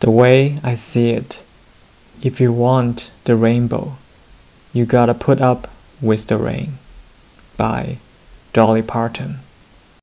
The way I see it, if you want the rainbow, you gotta put up with the rain. By Dolly Parton.